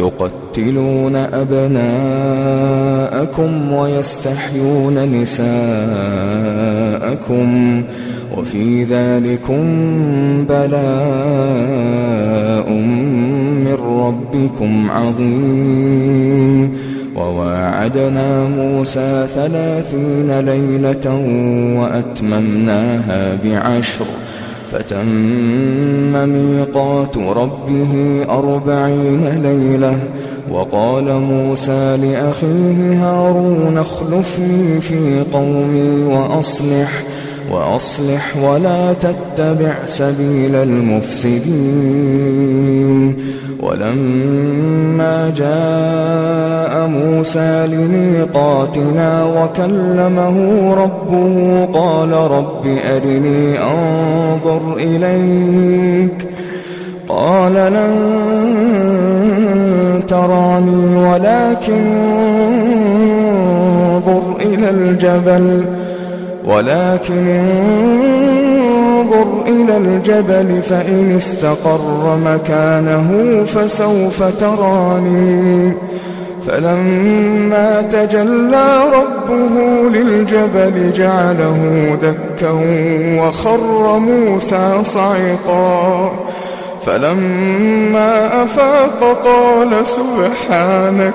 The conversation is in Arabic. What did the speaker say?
يقتلون أبناءكم ويستحيون نساءكم وفي ذلكم بلاء من ربكم عظيم. وواعدنا موسى ثلاثين ليلة وأتممناها بعشر فتم ميقات ربه أربعين ليلة وقال موسى لأخيه هارون اخلفني في قومي وأصلح وأصلح ولا تتبع سبيل المفسدين. ولما جاء موسى لميقاتنا وكلمه ربه قال رب أرني أنظر إليك. قال لن تراني ولكن انظر إلى الجبل. ولكن انظر إلى الجبل فإن استقر مكانه فسوف تراني. فلما تجلى ربه للجبل جعله دكا وخر موسى صعقا. فلما أفاق قال سبحانك